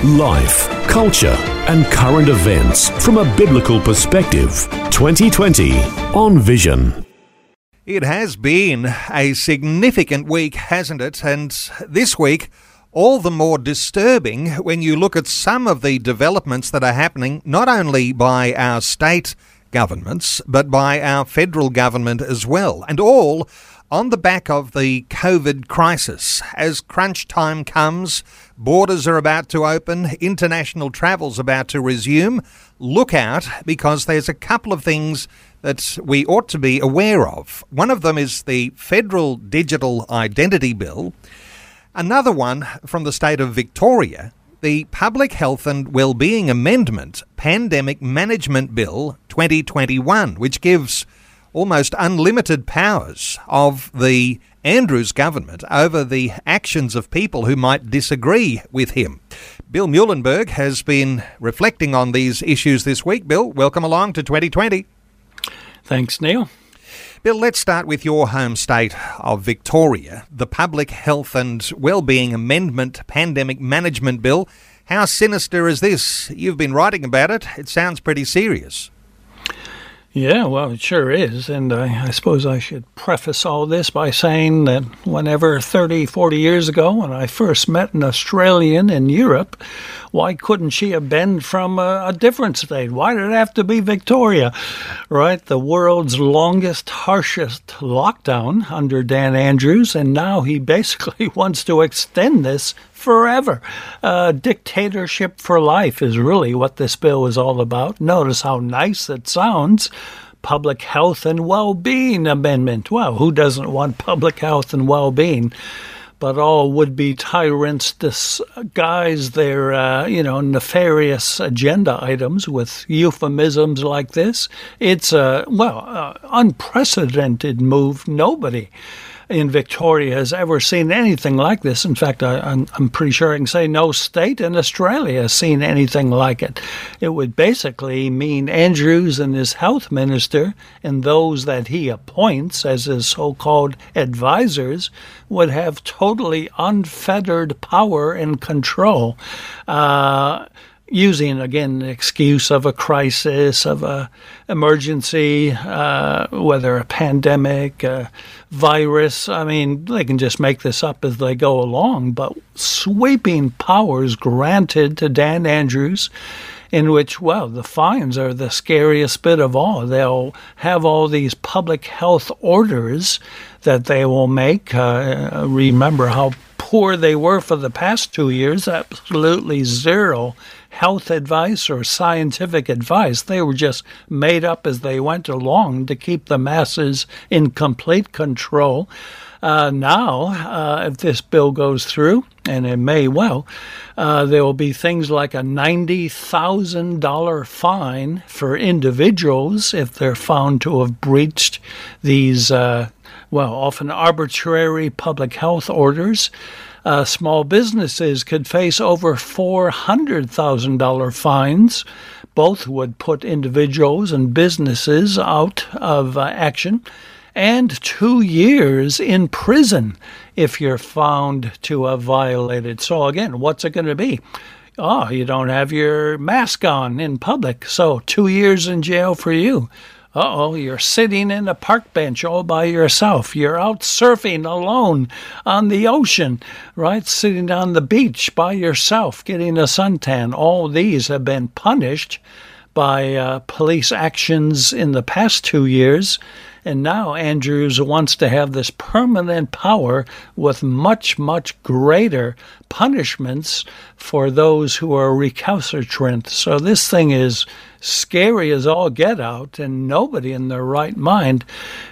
Life, culture, and current events from a biblical perspective. 2020 on Vision. It has been a significant week, hasn't it? And this week, all the more disturbing when you look at some of the developments that are happening, not only by our state governments, but by our federal government as well. And all on the back of the COVID crisis. As crunch time comes, borders are about to open, international travel's about to resume. Look out because there's a couple of things that we ought to be aware of. One of them is the Federal Digital Identity Bill. Another one from the state of Victoria, the Public Health and Wellbeing Amendment Pandemic Management Bill 2021, which gives almost unlimited powers of the Andrews government over the actions of people who might disagree with him. Bill Muehlenberg has been reflecting on these issues this week. Bill, welcome along to 2020. Thanks, Neil. Bill, let's start with your home state of Victoria. The Public Health and Wellbeing Amendment Pandemic Management Bill. How sinister is this? You've been writing about it. It sounds pretty serious. Yeah, well, it sure is. And I, I, suppose I should preface all this by saying that whenever 30, 40 years ago, when I first met an Australian in Europe, why couldn't she have been from a, a different state? Why did it have to be Victoria? Right? The world's longest, harshest lockdown under Dan Andrews, and now he basically wants to extend this forever. Uh, dictatorship for life is really what this bill is all about. Notice how nice it sounds. Public Health and Well-Being Amendment. Well, who doesn't want public health and well-being? But all would-be tyrants disguise their, uh, you know, nefarious agenda items with euphemisms like this. It's a well, uh, unprecedented move. Nobody in Victoria has ever seen anything like this. In fact, I, am I'm pretty sure I can say no state in Australia has seen anything like it. It would basically mean Andrews and his health minister and those that he appoints as his so called advisors would have totally unfettered power and control. Uh, using again the excuse of a crisis, of a emergency, uh, whether a pandemic, a virus. I mean, they can just make this up as they go along. But sweeping powers granted to Dan Andrews. In which, well, the fines are the scariest bit of all. They'll have all these public health orders that they will make. Uh, remember how poor they were for the past two years, absolutely zero health advice or scientific advice. They were just made up as they went along to keep the masses in complete control. Uh, now, uh, if this bill goes through, and it may well, uh, there will be things like a $90,000 fine for individuals if they're found to have breached these, uh, well, often arbitrary public health orders uh, small businesses could face over $400,000 fines. Both would put individuals and businesses out of uh, action, and two years in prison if you're found to have violated. So, again, what's it going to be? Oh, you don't have your mask on in public, so two years in jail for you. Uh oh, you're sitting in a park bench all by yourself. You're out surfing alone on the ocean, right? Sitting on the beach by yourself, getting a suntan. All these have been punished by uh, police actions in the past two years. And now Andrews wants to have this permanent power with much, much greater punishments for those who are recalcitrant. So this thing is scary as all get out, and nobody in their right mind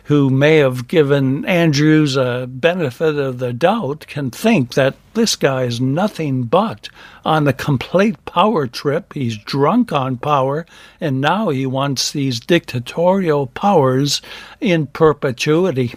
who may have given Andrews a benefit of the doubt can think that this guy is nothing but on a complete power trip. He's drunk on power, and now he wants these dictatorial powers in perpetuity.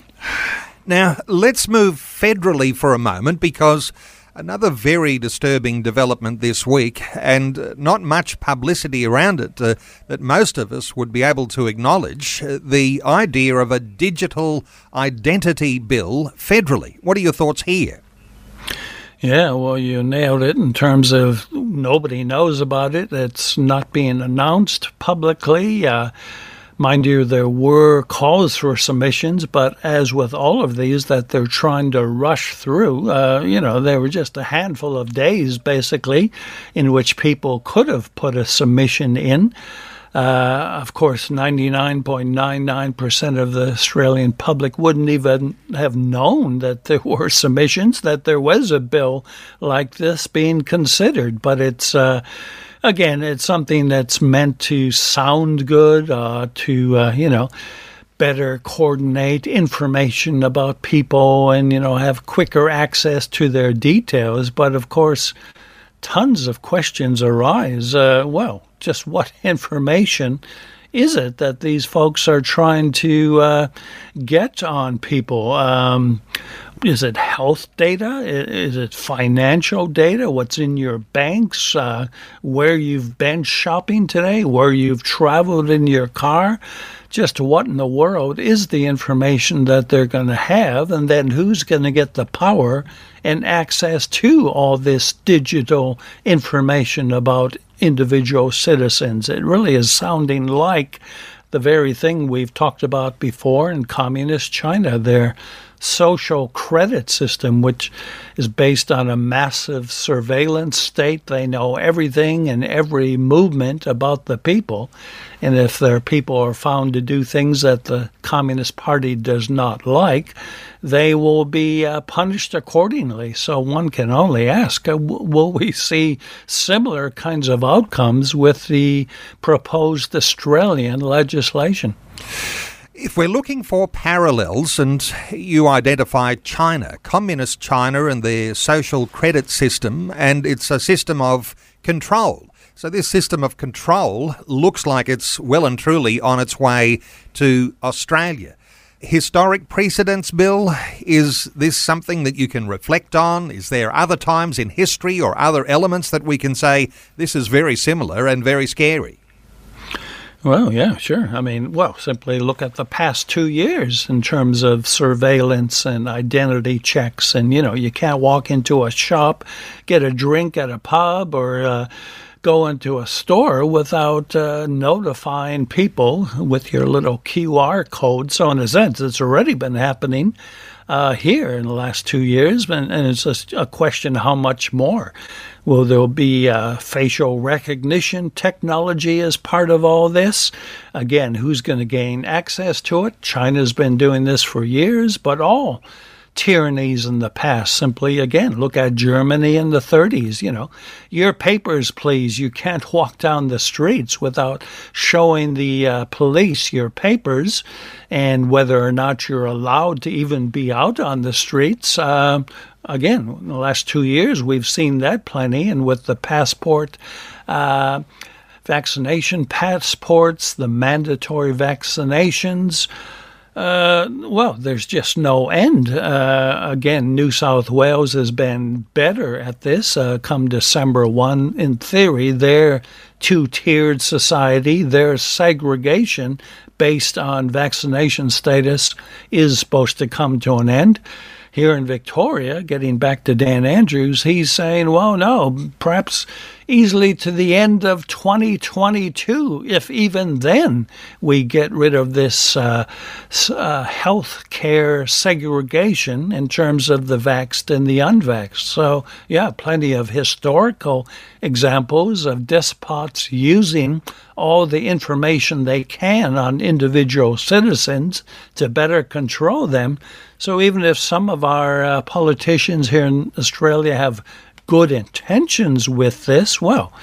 Now, let's move federally for a moment because Another very disturbing development this week, and not much publicity around it uh, that most of us would be able to acknowledge uh, the idea of a digital identity bill federally. What are your thoughts here? Yeah, well, you nailed it in terms of nobody knows about it. It's not being announced publicly. Uh, Mind you, there were calls for submissions, but as with all of these that they're trying to rush through, uh, you know, there were just a handful of days basically in which people could have put a submission in. Uh, of course, 99.99% of the Australian public wouldn't even have known that there were submissions, that there was a bill like this being considered. But it's uh, again, it's something that's meant to sound good, uh, to, uh, you know, better coordinate information about people and, you know, have quicker access to their details. But of course, tons of questions arise. Uh, well, just what information is it that these folks are trying to uh, get on people? Um, is it health data? Is it financial data? What's in your banks? Uh, where you've been shopping today? Where you've traveled in your car? Just what in the world is the information that they're going to have? And then who's going to get the power and access to all this digital information about individual citizens? It really is sounding like the very thing we've talked about before in communist China. They're social credit system, which is based on a massive surveillance state. They know everything and every movement about the people. And if their people are found to do things that the Communist Party does not like, they will be uh, punished accordingly. So one can only ask uh, will we see similar kinds of outcomes with the proposed Australian legislation? If we're looking for parallels, and you identify China, Communist China, and their social credit system, and it's a system of control. So, this system of control looks like it's well and truly on its way to Australia. Historic precedents, Bill, is this something that you can reflect on? Is there other times in history or other elements that we can say this is very similar and very scary? Well, yeah, sure. I mean, well, simply look at the past two years in terms of surveillance and identity checks. And, you know, you can't walk into a shop, get a drink at a pub, or uh, go into a store without uh, notifying people with your little QR code. So, in a sense, it's already been happening uh, here in the last two years, and, and it's just a question how much more. Will there be uh, facial recognition technology as part of all this? Again, who's going to gain access to it? China's been doing this for years, but all tyrannies in the past. Simply, again, look at Germany in the 30s. You know, your papers, please. You can't walk down the streets without showing the uh, police your papers and whether or not you're allowed to even be out on the streets. Uh, again, in the last two years, we've seen that plenty, and with the passport. Uh, vaccination passports, the mandatory vaccinations. Uh, well, there's just no end. Uh, again, New South Wales has been better at this. Uh, come December 1, in theory, their two tiered society, their segregation based on vaccination status is supposed to come to an end. here in Victoria, getting back to Dan Andrews, he's saying, well, no, perhaps easily to the end of 2022, if even then we get rid of this uh, uh, health care segregation in terms of the vaxxed and the unvaxxed. So, yeah, plenty of historical examples of despots using all the information they can on individual citizens to better control them. So, even if some of our uh, politicians here in Australia have good intentions with this, well,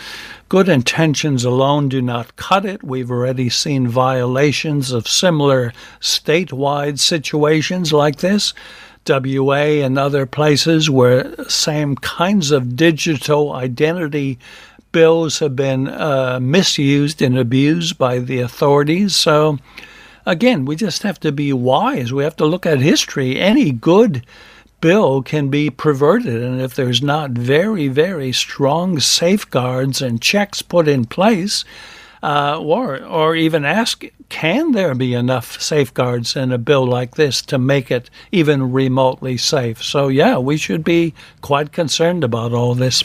good intentions alone do not cut it. We've already seen violations of similar statewide situations like this. WA and other places where same kinds of digital identity bills have been uh, misused and abused by the authorities. So, again, we just have to be wise. We have to look at history. Any good bill can be perverted. And if there's not very, very strong safeguards and checks put in place, uh, or, or even ask, can there be enough safeguards in a bill like this to make it even remotely safe? So, yeah, we should be quite concerned about all this.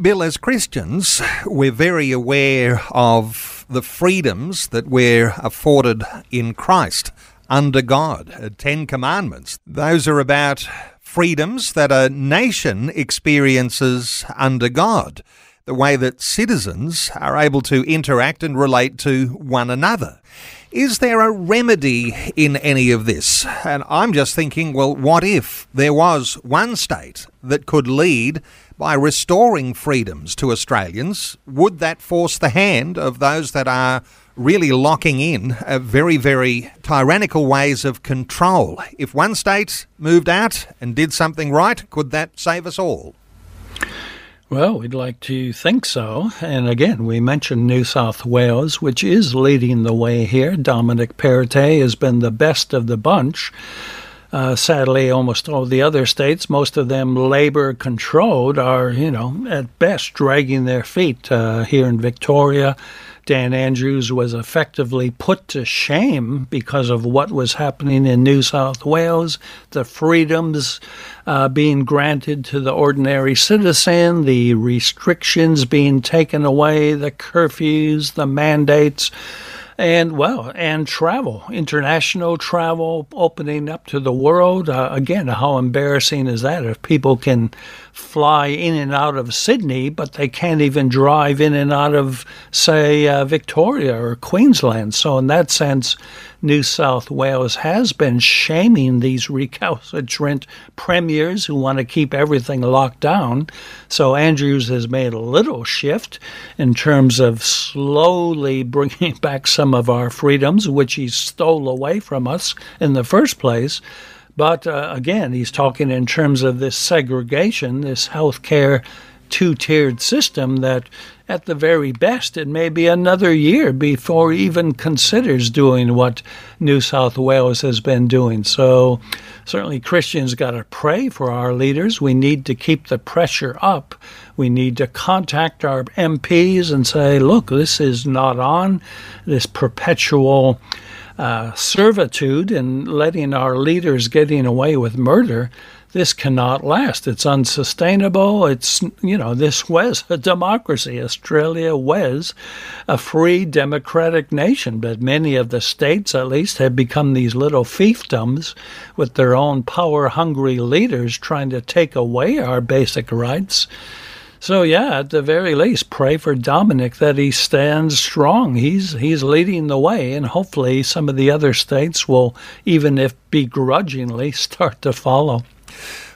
Bill, as Christians, we're very aware of the freedoms that we're afforded in Christ under God. Ten Commandments. Those are about freedoms that a nation experiences under God, the way that citizens are able to interact and relate to one another. Is there a remedy in any of this? And I'm just thinking, well, what if there was one state that could lead by restoring freedoms to Australians? Would that force the hand of those that are really locking in very, very tyrannical ways of control. If one state moved out and did something right, could that save us all? Well, we'd like to think so. And again, we mentioned New South Wales, which is leading the way here. Dominic Perrottet has been the best of the bunch. Uh, sadly, almost all the other states, most of them labor controlled, are, you know, at best dragging their feet. Uh, here in Victoria, Dan Andrews was effectively put to shame because of what was happening in New South Wales, the freedoms uh, being granted to the ordinary citizen, the restrictions being taken away, the curfews, the mandates and well, and travel, international travel, opening up to the world. Uh, again, how embarrassing is that if people can fly in and out of Sydney, but they can't even drive in and out of, say, uh, Victoria or Queensland? So, in that sense, New South Wales has been shaming these recalcitrant premiers who want to keep everything locked down. So Andrews has made a little shift in terms of slowly bringing back some of our freedoms, which he stole away from us in the first place. But uh, again, he's talking in terms of this segregation, this healthcare two tiered system that at the very best it may be another year before even considers doing what New South Wales has been doing. So certainly Christians got to pray for our leaders. We need to keep the pressure up. We need to contact our MPs and say, look, this is not on, this perpetual uh, servitude and letting our leaders getting away with murder this cannot last. It's unsustainable. It's, you know, this was a democracy. Australia was a free democratic nation, but many of the states, at least, have become these little fiefdoms with their own power hungry leaders trying to take away our basic rights. So yeah, at the very least, pray for Dominic that he stands strong. He's he's leading the way, and hopefully some of the other states will, even if begrudgingly, start to follow.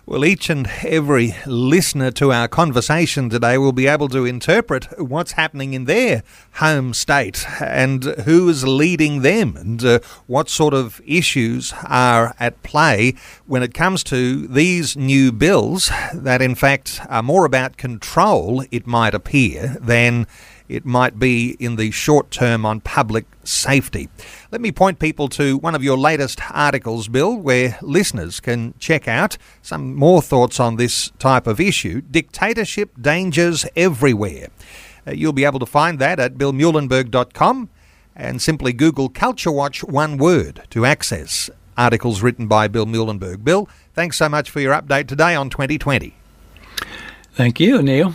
Well, each and every listener to our conversation today will be able to interpret what's happening in their home state and who is leading them and uh, what sort of issues are at play when it comes to these new bills that, in fact, are more about control, it might appear, than it might be in the short term on public safety. Let me point people to one of your latest articles, Bill, where listeners can check out some more thoughts on this type of issue Dictatorship Dangers Everywhere. Uh, you'll be able to find that at billmuehlenberg.com and simply Google Culture Watch one word to access articles written by Bill Muehlenberg. Bill, thanks so much for your update today on 2020. Thank you, Neil.